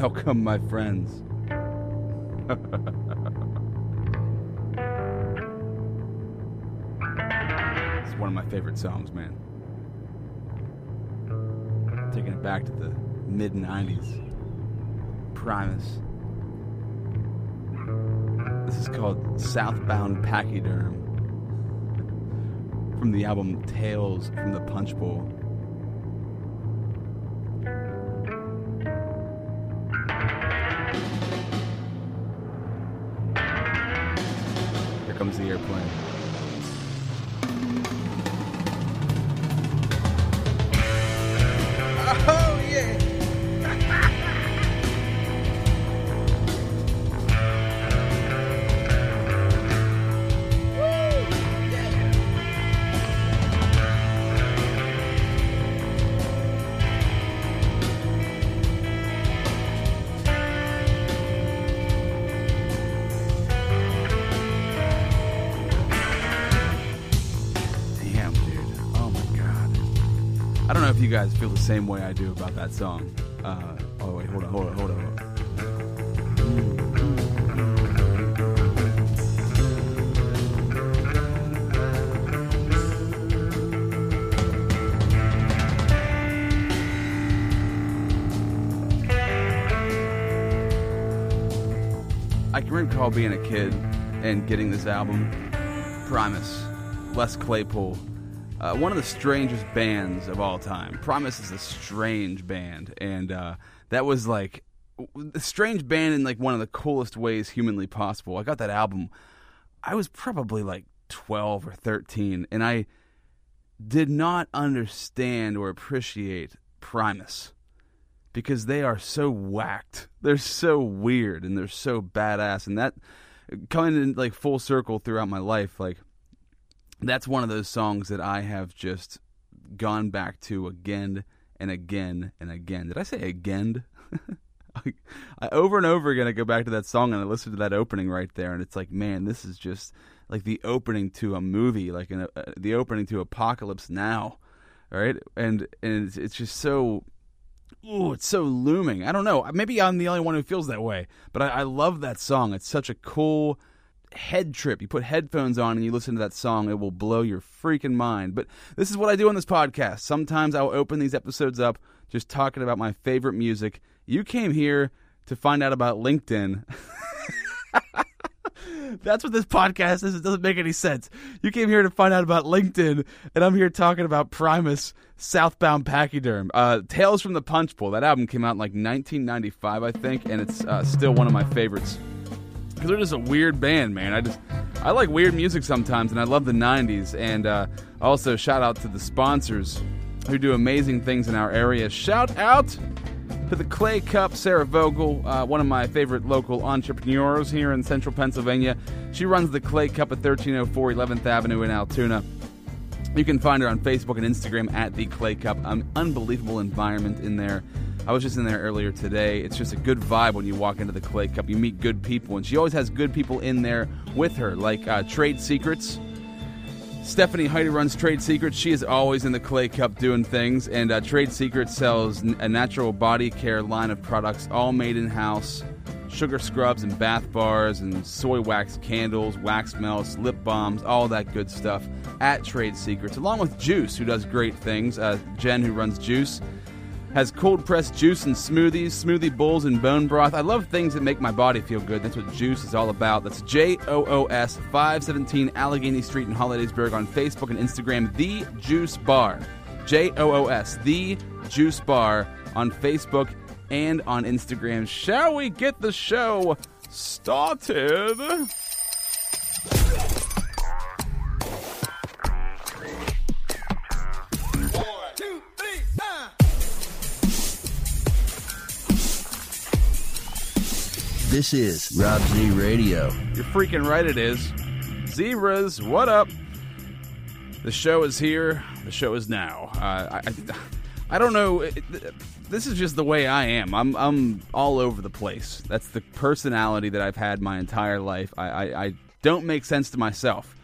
Welcome, my friends. it's one of my favorite songs, man. Taking it back to the mid 90s. Primus. This is called Southbound Pachyderm from the album Tales from the Punch Bowl. Comes the airplane. You guys feel the same way I do about that song. Uh, oh wait, hold on, hold on, hold on. Hold on. I can recall being a kid and getting this album, Primus, Les Claypool, uh, one of the strangest bands of all time. Primus is a strange band, and uh, that was like a strange band in like one of the coolest ways humanly possible. I got that album. I was probably like twelve or thirteen, and I did not understand or appreciate Primus because they are so whacked. They're so weird and they're so badass. And that coming in like full circle throughout my life, like that's one of those songs that I have just gone back to again and again and again. Did I say again? I, I over and over again I go back to that song and I listen to that opening right there and it's like, man, this is just like the opening to a movie, like an, uh, the opening to Apocalypse Now, right? And and it's, it's just so ooh, it's so looming. I don't know. Maybe I'm the only one who feels that way, but I, I love that song. It's such a cool head trip. You put headphones on and you listen to that song, it will blow your freaking mind. But this is what I do on this podcast. Sometimes I'll open these episodes up just talking about my favorite music. You came here to find out about LinkedIn. That's what this podcast is. It doesn't make any sense. You came here to find out about LinkedIn, and I'm here talking about Primus, Southbound Pachyderm, uh, Tales from the Punch Bowl. That album came out in like 1995, I think, and it's uh, still one of my favorites because they're just a weird band, man. I just I like weird music sometimes, and I love the '90s. And uh, also shout out to the sponsors who do amazing things in our area. Shout out to the Clay Cup, Sarah Vogel, uh, one of my favorite local entrepreneurs here in central Pennsylvania. She runs the Clay Cup at 1304 11th Avenue in Altoona. You can find her on Facebook and Instagram at the Clay Cup. An unbelievable environment in there. I was just in there earlier today. It's just a good vibe when you walk into the Clay Cup. You meet good people, and she always has good people in there with her, like uh, Trade Secrets. Stephanie Heidi runs Trade Secrets. She is always in the Clay Cup doing things, and uh, Trade Secrets sells a natural body care line of products, all made in house. Sugar scrubs and bath bars and soy wax candles, wax melts, lip balms, all that good stuff at Trade Secrets, along with Joos, who does great things. Uh, Jen, who runs Joos, has cold pressed juice and smoothies, smoothie bowls, and bone broth. I love things that make my body feel good. That's what Joos is all about. That's J O O S 517 Allegheny Street in Hollidaysburg on Facebook and Instagram. The Joos Bar. J O O S. The Joos Bar on Facebook and on Instagram. Shall we get the show started? This is Rob Z Radio. You're freaking right, it is. Zebras, what up? The show is here. The show is now. Uh, I, I, don't know. This is just the way I am. I'm, I'm all over the place. That's the personality that I've had my entire life. I, I, I don't make sense to myself.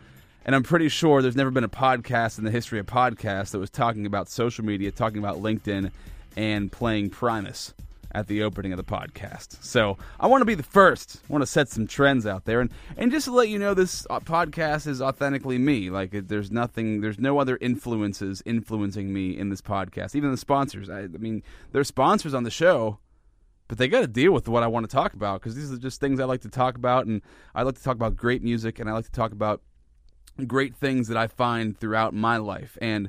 And I'm pretty sure there's never been a podcast in the history of podcasts that was talking about social media, talking about LinkedIn, and playing Primus at the opening of the podcast. So I want to be the first. I want to set some trends out there, and and just to let you know, this uh, podcast is authentically me. Like there's nothing, there's no other influences influencing me in this podcast. Even the sponsors. I, I mean, there's sponsors on the show. But they got to deal with what I want to talk about because these are just things I like to talk about, and I like to talk about great music, and I like to talk about great things that I find throughout my life. And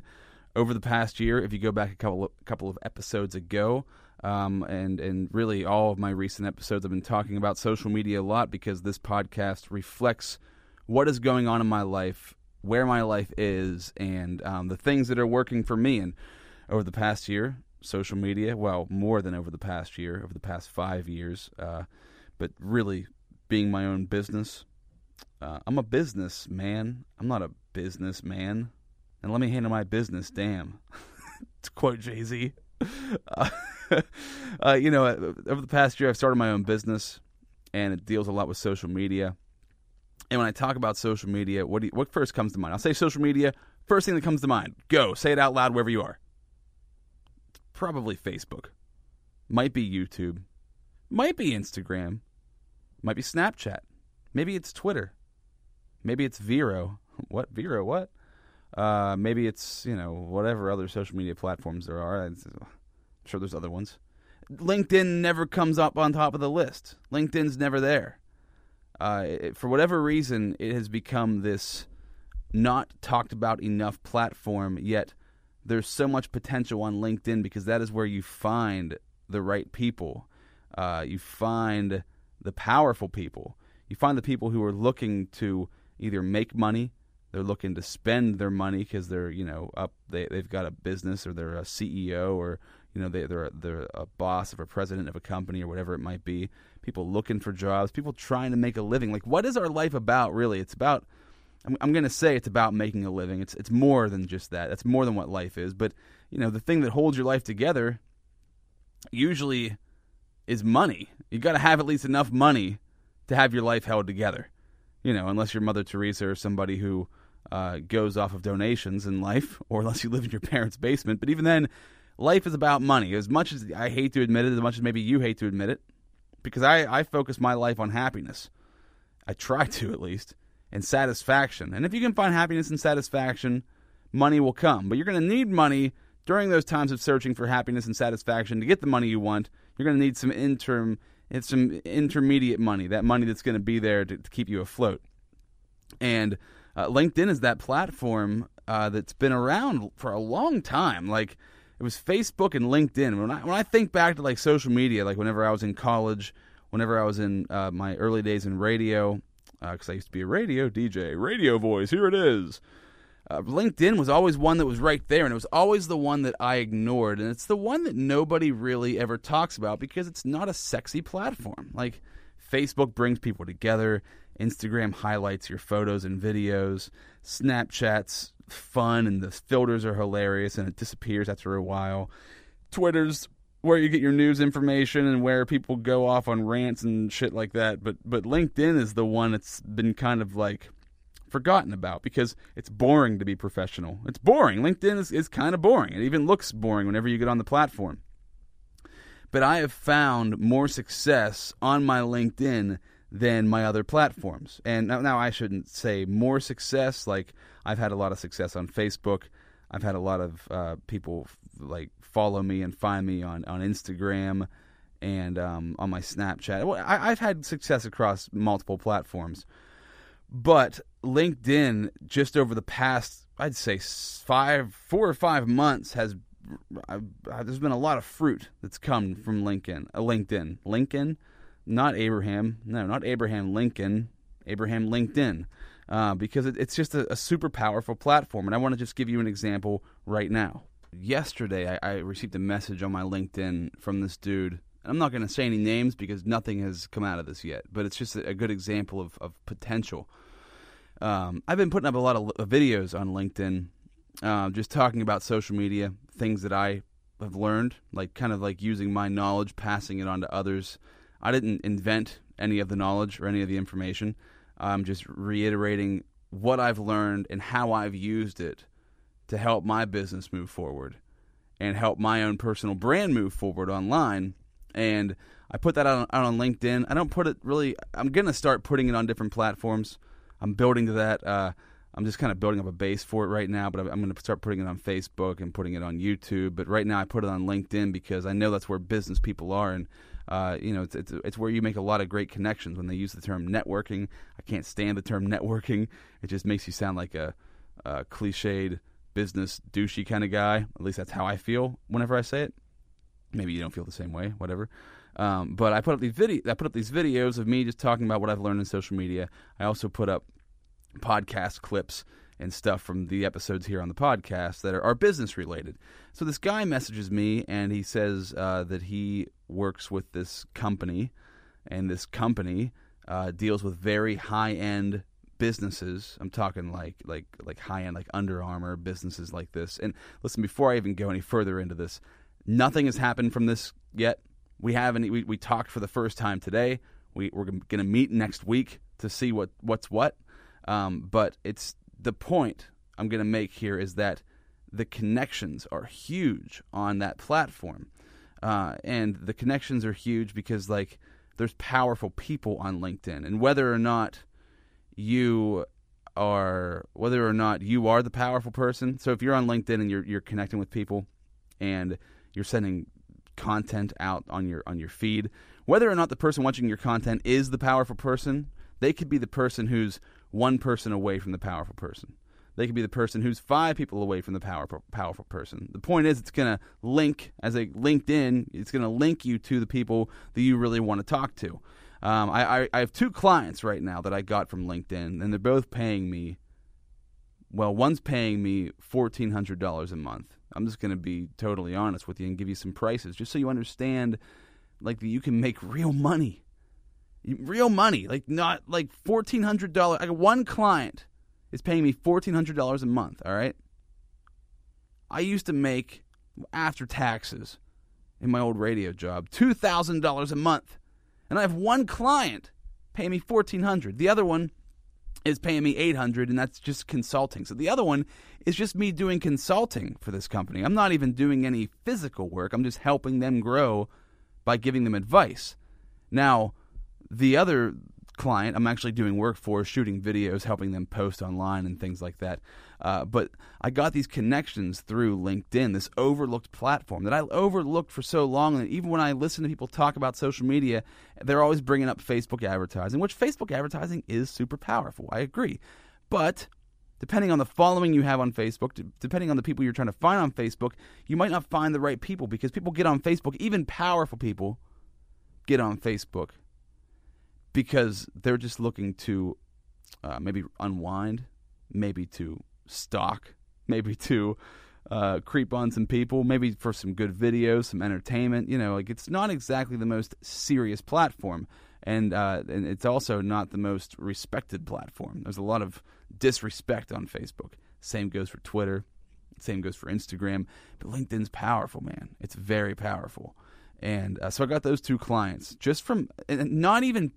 over the past year, if you go back a couple of, couple of episodes ago, um, and and really all of my recent episodes, I've been talking about social media a lot because this podcast reflects what is going on in my life, where my life is, and um, the things that are working for me. And over the past year, social media, well, more than over the past year, over the past five years, uh, but really being my own business. Uh, I'm a businessman. I'm not a businessman. And let me handle my business, damn. to quote Jay Z. Uh, uh, you know, over the past year, I've started my own business, and it deals a lot with social media. And when I talk about social media, what you, what first comes to mind? I'll say social media. First thing that comes to mind. Go say it out loud wherever you are. Probably Facebook. Might be YouTube. Might be Instagram. Might be Snapchat. Maybe it's Twitter. Maybe it's Vero. What Vero? What? Uh, maybe it's you know whatever other social media platforms there are. I'm sure there's other ones. LinkedIn never comes up on top of the list. LinkedIn's never there. Uh, it, for whatever reason, it has become this not talked about enough platform. Yet there's so much potential on LinkedIn because that is where you find the right people. Uh, you find the powerful people. You find the people who are looking to either make money, they're looking to spend their money because they're you know up they they've got a business or they're a CEO or you know they they're they're a boss or a president of a company or whatever it might be. People looking for jobs, people trying to make a living. Like what is our life about really? It's about I'm, I'm going to say it's about making a living. It's it's more than just that. It's more than what life is. But you know the thing that holds your life together usually is money. You got to have at least enough money to have your life held together. You know, unless you're Mother Teresa or somebody who uh, goes off of donations in life, or unless you live in your parents' basement. But even then, life is about money. As much as I hate to admit it, as much as maybe you hate to admit it, because I, I focus my life on happiness. I try to, at least, and satisfaction. And if you can find happiness and satisfaction, money will come. But you're going to need money during those times of searching for happiness and satisfaction to get the money you want. You're going to need some interim it's some intermediate money, that money that's going to be there to, to, keep you afloat. And uh, LinkedIn is that platform uh, that's been around for a long time. Like it was Facebook and LinkedIn. When I when I think back to like social media, like whenever I was in college, whenever I was in uh, my early days in radio, because uh, I used to be a radio DJ, radio voice. Here it is. Uh, LinkedIn was always one that was right there, and it was always the one that I ignored. And it's the one that nobody really ever talks about because it's not a sexy platform. Like, Facebook brings people together, Instagram highlights your photos and videos, Snapchat's fun, and the filters are hilarious, and it disappears after a while. Twitter's where you get your news information and where people go off on rants and shit like that. But but LinkedIn is the one that's been kind of like forgotten about because it's boring to be professional. It's boring. LinkedIn is, is kind of boring. It even looks boring whenever you get on the platform. But I have found more success on my LinkedIn than my other platforms. And now, now I shouldn't say more success. Like I've had a lot of success on Facebook. I've had a lot of uh, people like follow me and find me on, on Instagram and um, on my Snapchat. Well, I, I've had success across multiple platforms. But LinkedIn, just over the past, I'd say five, four or five months, has uh, there's been a lot of fruit that's come from Lincoln, uh, LinkedIn, Lincoln, not Abraham, no, not Abraham Lincoln, Abraham LinkedIn, uh, because it, it's just a, a, super powerful platform. And I want to just give you an example right now. Yesterday, I, I received a message on my LinkedIn from this dude I'm not going to say any names because nothing has come out of this yet, but it's just a, good example of, of potential. Um, I've been putting up a lot of videos on LinkedIn, uh, just talking about social media, things that I have learned, like kind of like using my knowledge, passing it on to others. I didn't invent any of the knowledge or any of the information. I'm just reiterating what I've learned and how I've used it to help my business move forward and help my own personal brand move forward online. And I put that out on, out on LinkedIn. I don't put it really. I'm gonna start putting it on different platforms. I'm building to that. Uh, I'm just kind of building up a base for it right now, but I'm going to start putting it on Facebook and putting it on YouTube. But right now, I put it on LinkedIn because I know that's where business people are, and uh, you know, it's, it's it's where you make a lot of great connections. When they use the term networking, I can't stand the term networking. It just makes you sound like a, a cliched business douchey kind of guy. At least that's how I feel whenever I say it. Maybe you don't feel the same way. Whatever. Um, but I put up these video, I put up these videos of me just talking about what I've learned in social media. I also put up podcast clips and stuff from the episodes here on the podcast that are, are business related. So this guy messages me and he says uh, that he works with this company, and this company uh, deals with very high end businesses. I'm talking like like like high end like Under Armour businesses like this. And listen, before I even go any further into this, nothing has happened from this yet. We haven't. We, we talked for the first time today. We, we're going to meet next week to see what what's what. Um, but it's the point I'm going to make here is that the connections are huge on that platform, uh, and the connections are huge because like there's powerful people on LinkedIn, and whether or not you are whether or not you are the powerful person. So if you're on LinkedIn and you're you're connecting with people, and you're sending content out on your on your feed, whether or not the person watching your content is the powerful person, they could be the person who's one person away from the powerful person. They could be the person who's five people away from the powerful powerful person. The point is, it's going to link as a LinkedIn. It's going to link you to the people that you really want to talk to. Um, I, I, I have two clients right now that I got from LinkedIn, and they're both paying me. Well, one's paying me fourteen hundred dollars a month. I'm just going to be totally honest with you and give you some prices, just so you understand, like that you can make real money real money, like not like fourteen hundred dollars. Like one client is paying me fourteen hundred dollars a month. All right. I used to make after taxes in my old radio job two thousand dollars a month, and I have one client pay me fourteen hundred. The other one is paying me 800 and that's just consulting. So the other one is just me doing consulting for this company. I'm not even doing any physical work. I'm just helping them grow by giving them advice. Now, the other client I'm actually doing work for, shooting videos, helping them post online and things like that. Uh, but I got these connections through LinkedIn, this overlooked platform that I overlooked for so long. And even when I listen to people talk about social media, they're always bringing up Facebook advertising, which Facebook advertising is super powerful. I agree. But depending on the following you have on Facebook, depending on the people you're trying to find on Facebook, you might not find the right people because people get on Facebook, even powerful people get on Facebook because they're just looking to uh, maybe unwind, maybe to stalk, maybe to uh, creep on some people, maybe for some good videos, some entertainment. You know, like it's not exactly the most serious platform, and uh, and it's also not the most respected platform. There's a lot of disrespect on Facebook. Same goes for Twitter. Same goes for Instagram. But LinkedIn's powerful, man. It's very powerful. And uh, so I got those two clients just from, not even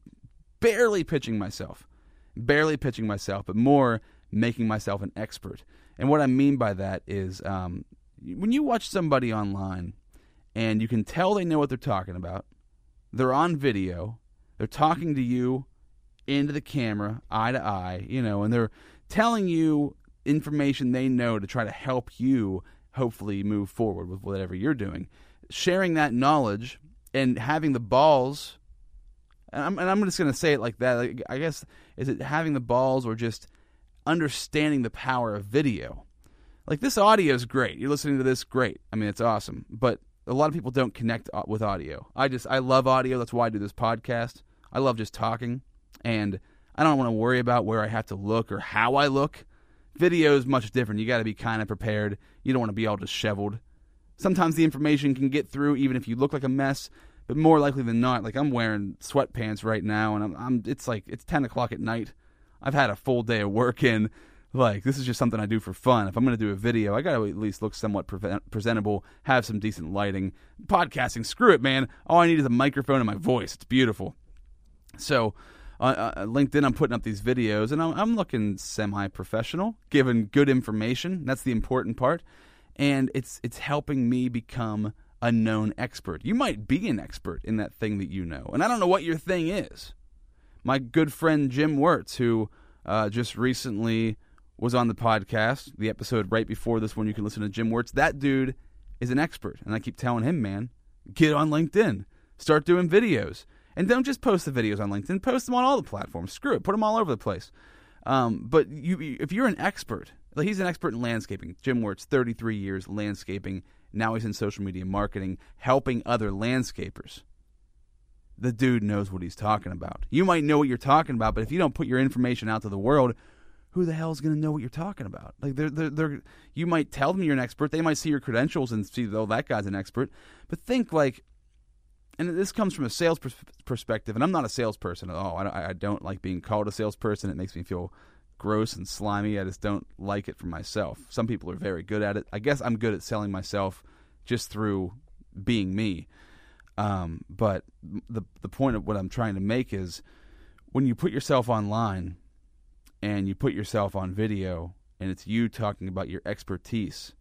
barely pitching myself, barely pitching myself, but more making myself an expert. And what I mean by that is um, when you watch somebody online and you can tell they know what they're talking about, they're on video, they're talking to you into the camera, eye to eye, you know, and they're telling you information they know to try to help you hopefully move forward with whatever you're doing. Sharing that knowledge and having the balls and I'm, and I'm just going to say it like that. Like, I guess is it having the balls or just understanding the power of video? Like this audio is great. You're listening to this, great. I mean, it's awesome. But a lot of people don't connect uh, with audio. I just I love audio. That's why I do this podcast. I love just talking, and I don't want to worry about where I have to look or how I look. Video is much different. You got to be kind of prepared. You don't want to be all disheveled. Sometimes the information can get through even if you look like a mess but more likely than not, like I'm wearing sweatpants right now, and I'm, I'm it's like it's ten o'clock at night. I've had a full day of work in. Like this is just something I do for fun. If I'm going to do a video, I got to at least look somewhat pre- presentable, have some decent lighting. Podcasting, screw it, man. All I need is a microphone and my voice. It's beautiful. So, uh, uh, LinkedIn, I'm putting up these videos, and I'm, I'm looking semi-professional, giving good information. That's the important part, and it's it's helping me become a known expert. You might be an expert in that thing that you know, and I don't know what your thing is. My good friend Jim Wirtz, who uh, just recently was on the podcast, the episode right before this one, you can listen to Jim Wirtz. That dude is an expert, and I keep telling him, man, get on LinkedIn, start doing videos. And don't just post the videos on LinkedIn. Post them on all the platforms. Screw it. Put them all over the place. Um, but you, if you're an expert, like he's an expert in landscaping. Jim Wirtz, 33 years landscaping. Now he's in social media marketing, helping other landscapers. The dude knows what he's talking about. You might know what you're talking about, but if you don't put your information out to the world, who the hell is going to know what you're talking about? Like they're, they're, they're, you might tell them you're an expert. They might see your credentials and see, oh, that guy's an expert. But think like and this comes from a sales pers- perspective, and I'm not a salesperson at all. I don't, I don't like being called a salesperson. It makes me feel gross and slimy. I just don't like it for myself. Some people are very good at it. I guess I'm good at selling myself just through being me. Um, but the the point of what I'm trying to make is when you put yourself online and you put yourself on video and it's you talking about your expertise,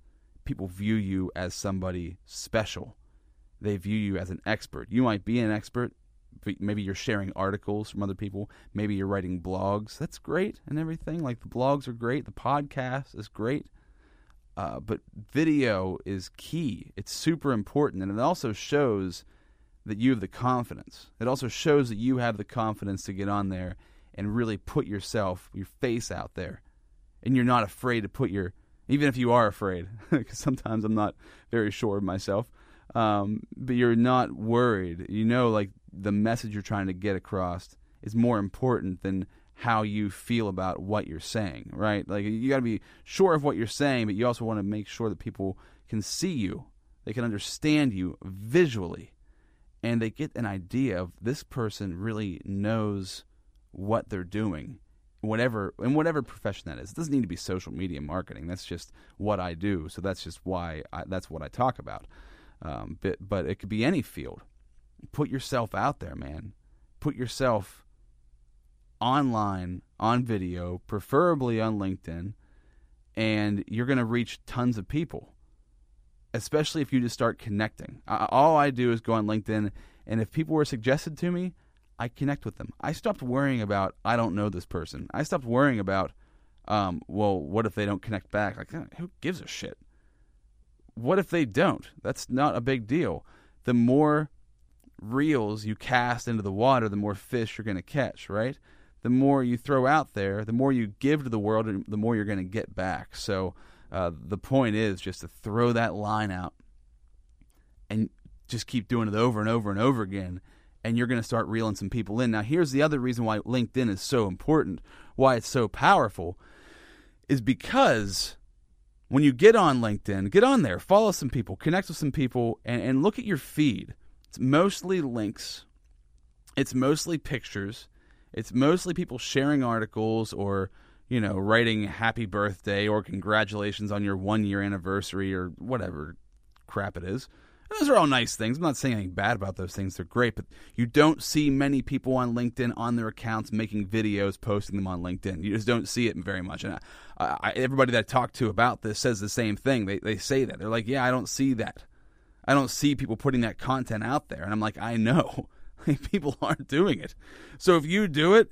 people view you as somebody special they view you as an expert. You might be an expert. Maybe you're sharing articles from other people. Maybe you're writing blogs. That's great and everything. Like the blogs are great. The podcast is great. Uh, but video is key. It's super important. And it also shows that you have the confidence. It also shows that you have the confidence to get on there and really put yourself, your face out there. And you're not afraid to put your, even if you are afraid, because sometimes I'm not very sure of myself um, but you're not worried. You know, like the message you're trying to get across is more important than how you feel about what you're saying, right? Like you got to be sure of what you're saying, but you also want to make sure that people can see you, they can understand you visually, and they get an idea of this person really knows what they're doing whatever in whatever profession that is. It doesn't need to be social media marketing. That's just what I do. So that's just why I, that's what I talk about. Um, but, but it could be any field. Put yourself out there, man. Put yourself online, on video, preferably on LinkedIn, and you're going to reach tons of people, especially if you just start connecting. I, all I do is go on LinkedIn, and if people were suggested to me, I connect with them. I stopped worrying about, I don't know this person. I stopped worrying about, um, well, what if they don't connect back? Like, who gives a shit? what if they don't? That's not a big deal. The more reels you cast into the water, the more fish you're going to catch, right? The more you throw out there, the more you give to the world, the more you're going to get back. So uh, the point is just to throw that line out and just keep doing it over and over and over again. And you're going to start reeling some people in. Now, here's the other reason why LinkedIn is so important, why it's so powerful, is because when you get on LinkedIn, get on there, follow some people, connect with some people, and, and look at your feed. It's mostly links, it's mostly pictures, it's mostly people sharing articles or you know writing happy birthday or congratulations on your one year anniversary or whatever crap it is And those are all nice things. I'm not saying anything bad about those things. They're great, but you don't see many people on LinkedIn on their accounts making videos, posting them on LinkedIn. You just don't see it very much. And I, I, everybody that I talk to about this says the same thing. They they say that they're like, yeah, I don't see that. I don't see people putting that content out there. And I'm like, I know. people aren't doing it. So if you do it,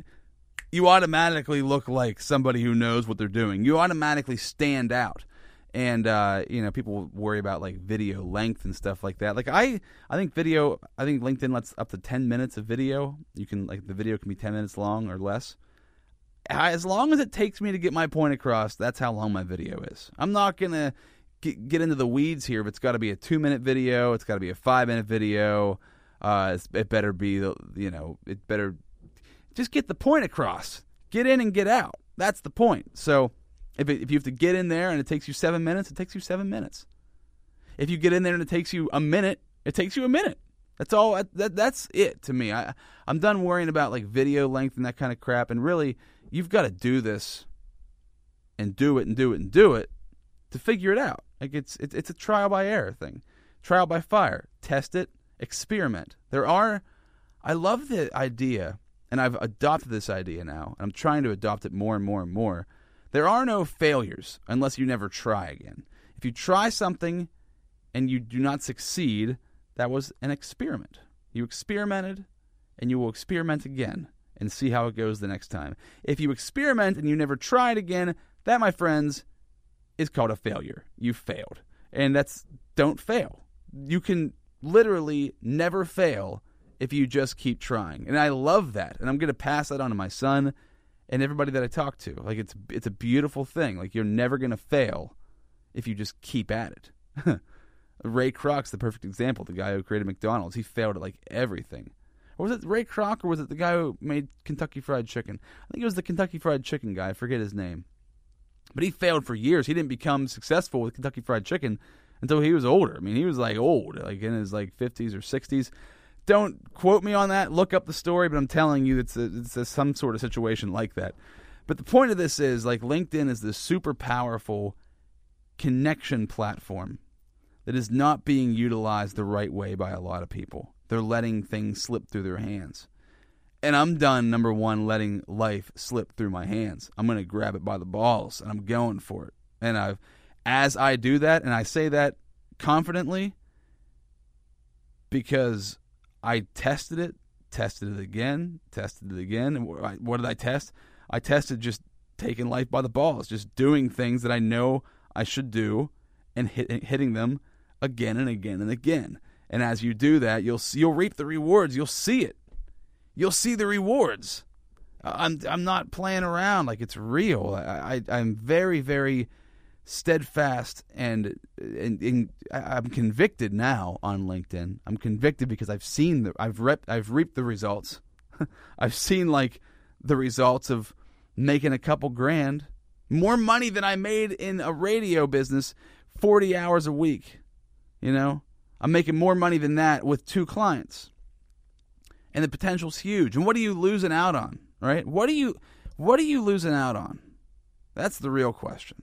you automatically look like somebody who knows what they're doing. You automatically stand out and uh, you know people worry about like video length and stuff like that. Like I, I think video. I think LinkedIn lets up to ten minutes of video. You can like the video can be ten minutes long or less. As long as it takes me to get my point across, that's how long my video is. I'm not gonna get, get into the weeds here. If it's got to be a two minute video, it's got to be a five minute video. Uh, it better be you know it better just get the point across. Get in and get out. That's the point. So if, it, if you have to get in there and it takes you seven minutes, it takes you seven minutes. If you get in there and it takes you a minute, it takes you a minute. That's all. That, that's it to me. I I'm done worrying about like video length and that kind of crap. And really, you've got to do this, and do it and do it and do it to figure it out. Like it's it's it's a trial by error thing, trial by fire. Test it, experiment. There are. I love the idea and I've adopted this idea now, and I'm trying to adopt it more and more and more. There are no failures unless you never try again. If you try something and you do not succeed, that was an experiment. You experimented, and you will experiment again and see how it goes the next time. If you experiment and you never try it again, that, my friends, is called a failure. You failed. And that's don't fail. You can literally never fail if you just keep trying. And I love that. And I'm going to pass that on to my son and everybody that I talk to. Like it's it's a beautiful thing. Like you're never going to fail if you just keep at it. Ray Kroc's the perfect example, the guy who created McDonald's. He failed at like everything. Or was it Ray Kroc or was it the guy who made Kentucky Fried Chicken? I think it was the Kentucky Fried Chicken guy. I forget his name. But he failed for years. He didn't become successful with Kentucky Fried Chicken until he was older. I mean, he was like old, like in his like 50s or 60s. Don't quote me on that. Look up the story, but I'm telling you, it's a, it's a, some sort of situation like that. But the point of this is like LinkedIn is this super powerful connection platform that is not being utilized the right way by a lot of people. They're letting things slip through their hands. And I'm done, number one, letting life slip through my hands. I'm going to grab it by the balls and I'm going for it. And I've, as I do that, and I say that confidently because I tested it, tested it again, tested it again. And what did I test? I tested just taking life by the balls, just doing things that I know I should do and hit, hitting them again and again and again. And as you do that, you'll see, you'll reap the rewards. You'll see it. You'll see the rewards. Uh, I'm I'm not playing around like it's real. I, I am very very steadfast and, and, and I'm convicted now on LinkedIn. I'm convicted because I've seen the I've rep, I've reaped the results. I've seen like the results of making a couple grand, more money than I made in a radio business 40 hours a week. You know, I'm making more money than that with two clients. And the potential's huge. And what are you losing out on? Right? What are you what are you losing out on? That's the real question.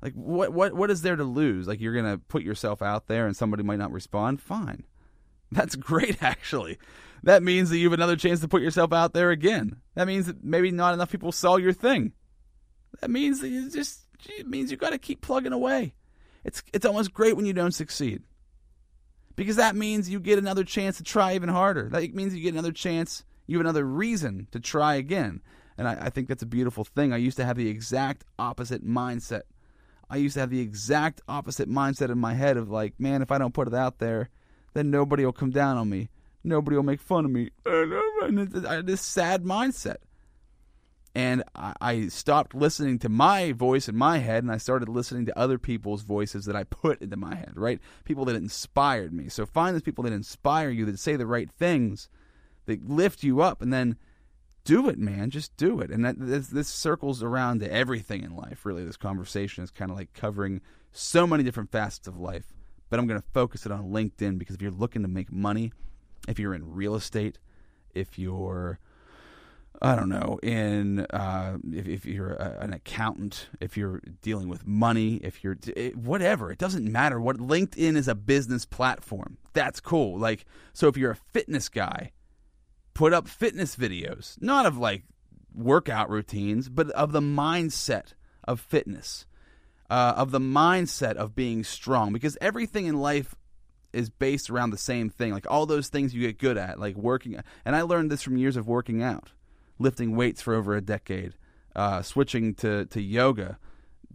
Like what what what is there to lose? Like you're gonna put yourself out there and somebody might not respond? Fine. That's great actually. That means that you have another chance to put yourself out there again. That means that maybe not enough people saw your thing. That means that you just it means you gotta keep plugging away. It's it's almost great when you don't succeed because that means you get another chance to try even harder. That means you get another chance, you have another reason to try again. And I, I, think that's a beautiful thing. I used to have the exact opposite mindset. I used to have the exact opposite mindset in my head of like, man, if I don't put it out there, then nobody will come down on me. Nobody will make fun of me. And uh, this sad mindset and I, stopped listening to my voice in my head and I started listening to other people's voices that I put into my head, right? People that inspired me. So find those people that inspire you, that say the right things, that lift you up, and then do it, man. Just do it. And that this, this circles around to everything in life, really. This conversation is kind of like covering so many different facets of life. But I'm going to focus it on LinkedIn because if you're looking to make money, if you're in real estate, if you're I don't know, in uh, if, if, you're a, an accountant, if you're dealing with money, if you're it, whatever, it doesn't matter. What LinkedIn is a business platform. That's cool. Like, so if you're a fitness guy, put up fitness videos, not of like workout routines, but of the mindset of fitness, uh, of the mindset of being strong, because everything in life is based around the same thing. Like all those things you get good at, like working. And I learned this from years of working out lifting weights for over a decade, uh, switching to, to yoga,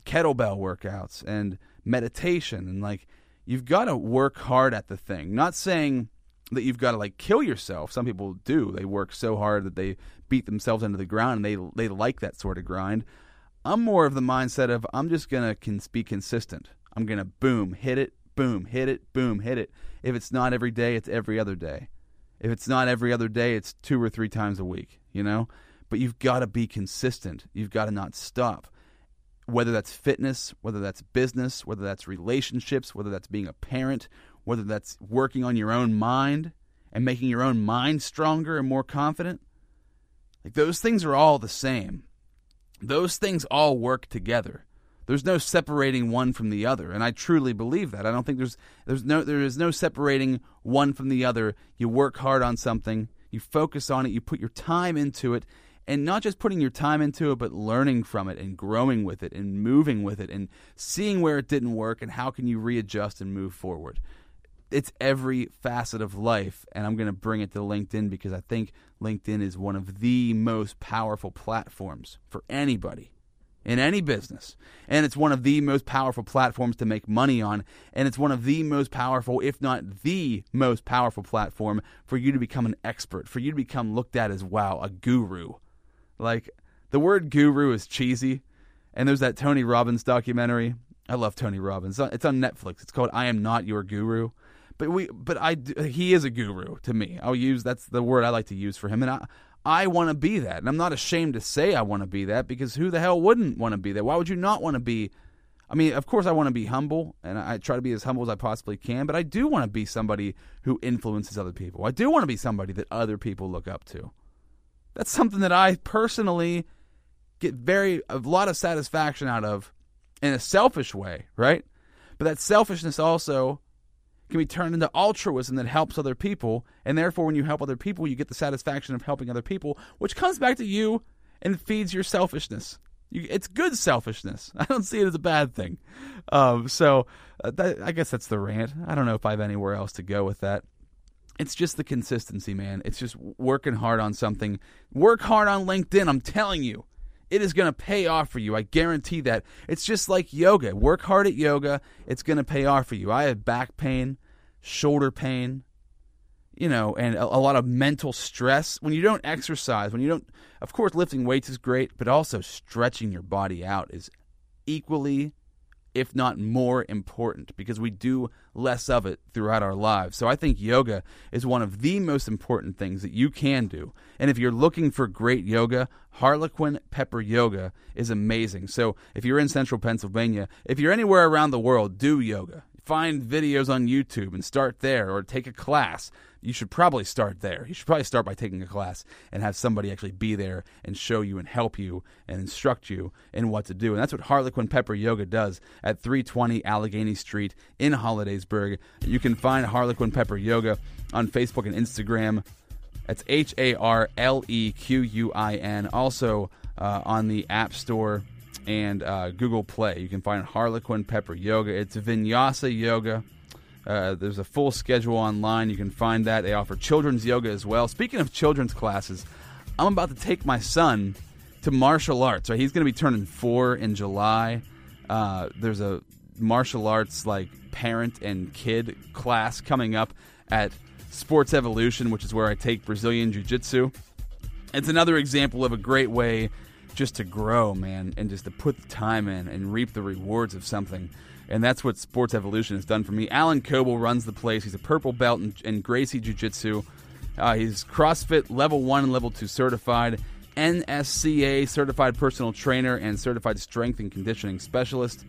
kettlebell workouts, and meditation. And like, you've got to work hard at the thing. Not saying that you've got to like kill yourself. Some people do. They work so hard that they beat themselves into the ground and they, they like that sort of grind. I'm more of the mindset of I'm just to be consistent. I'm to boom, hit it, boom, hit it, boom, hit it. If it's not every day, it's every other day. If it's not every other day, it's two or three times a week, you know? But you've got to be consistent. You've got to not stop. Whether that's fitness, whether that's business, whether that's relationships, whether that's being a parent, whether that's working on your own mind and making your own mind stronger and more confident. Like those things are all the same. Those things all work together. There's no separating one from the other, and I truly believe that. I don't think there's there's no there is no separating one from the other. You work hard on something, You focus on it, you put your time into it, and not just putting your time into it, but learning from it and growing with it and moving with it and seeing where it didn't work and how can you readjust and move forward. It's every facet of life, and I'm going to bring it to LinkedIn because I think LinkedIn is one of the most powerful platforms for anybody in any business. And it's one of the most powerful platforms to make money on. And it's one of the most powerful, if not the most powerful platform for you to become an expert, for you to become looked at as, wow, a guru. Like, the word guru is cheesy. And there's that Tony Robbins documentary. I love Tony Robbins. It's on Netflix. It's called I Am Not Your Guru. But we, but I, he is a guru to me. I'll use that's the word I like to use for him, and I, I want to be that, and I'm not ashamed to say I want to be that because who the hell wouldn't want to be that? Why would you not want to be? I mean, of course, I want to be humble, and I try to be as humble as I possibly can. But I do want to be somebody who influences other people. I do want to be somebody that other people look up to. That's something that I personally get very a lot of satisfaction out of in a selfish way, right? But that selfishness also can be turned into altruism that helps other people. And therefore, when you help other people, you get the satisfaction of helping other people, which comes back to you and feeds your selfishness. You, it's good selfishness. I don't see it as a bad thing. Um, so uh, that, I guess that's the rant. I don't know if I have anywhere else to go with that. It's just the consistency, man. It's just working hard on something. Work hard on LinkedIn. I'm telling you. It is going to pay off for you. I guarantee that. It's just like yoga. Work hard at yoga. It's going to pay off for you. I have back pain, shoulder pain, you know, and a, a, lot of mental stress. When you don't exercise, when you don't, of course, lifting weights is great, but also stretching your body out is equally if not more important, because we do less of it throughout our lives. So I think yoga is one of the most important things that you can do. And if you're looking for great yoga, Harlequin Pepper Yoga is amazing. So if you're in central Pennsylvania, if you're anywhere around the world, do yoga find videos on YouTube and start there or take a class. You should probably start there. You should probably start by taking a class and have somebody actually be there and show you and help you and instruct you in what to do. And that's what Harlequin Pepper Yoga does at 320 Allegheny Street in Hollidaysburg. You can find Harlequin Pepper Yoga on Facebook and Instagram. That's H A R L E Q U I N. Also uh, on the App Store and uh, Google Play. You can find Harlequin Pepper Yoga. It's Vinyasa Yoga. Uh, there's a full schedule online. You can find that. They offer children's yoga as well. Speaking of children's classes, I'm about to take my son to martial arts. Right, he's going to be turning four in July. Uh, there's a martial arts like parent and kid class coming up at Sports Evolution, which is where I take Brazilian Jiu Jitsu. It's another example of a great way just to grow, man, and just to put the time in and reap the rewards of something. And that's what Sports Evolution has done for me. Alan Coble runs the place. He's a purple belt in, in Gracie Jiu Jitsu. Uh, he's CrossFit level one and level two certified, NSCA certified personal trainer, and certified strength and conditioning specialist.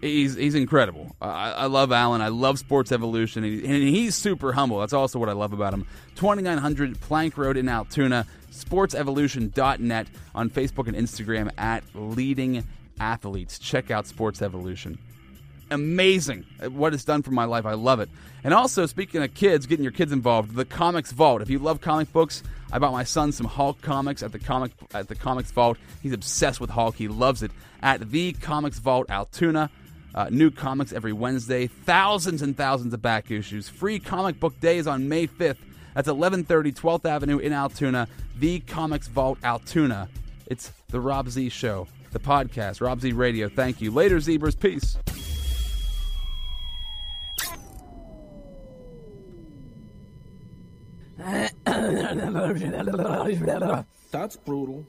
He's he's incredible. I, I love Alan. I love Sports Evolution, and he's super humble. That's also what I love about him. Twenty nine hundred Plank Road in Altoona sportsevolution.net on Facebook and Instagram at Leading Athletes. Check out Sports Evolution. Amazing what it's done for my life. I love it. And also, speaking of kids, getting your kids involved, the Comics Vault. If you love comic books, I bought my son some Hulk comics at the comic at the Comics Vault. He's obsessed with Hulk. He loves it. At the Comics Vault Altoona. Uh, new comics every Wednesday. Thousands and thousands of back issues. Free comic book days on May 5th. That's 1130 12th Avenue in Altoona, the Comics Vault Altoona. It's the Rob Z Show, the podcast, Rob Z Radio. Thank you. Later, Zebras. Peace. That's brutal.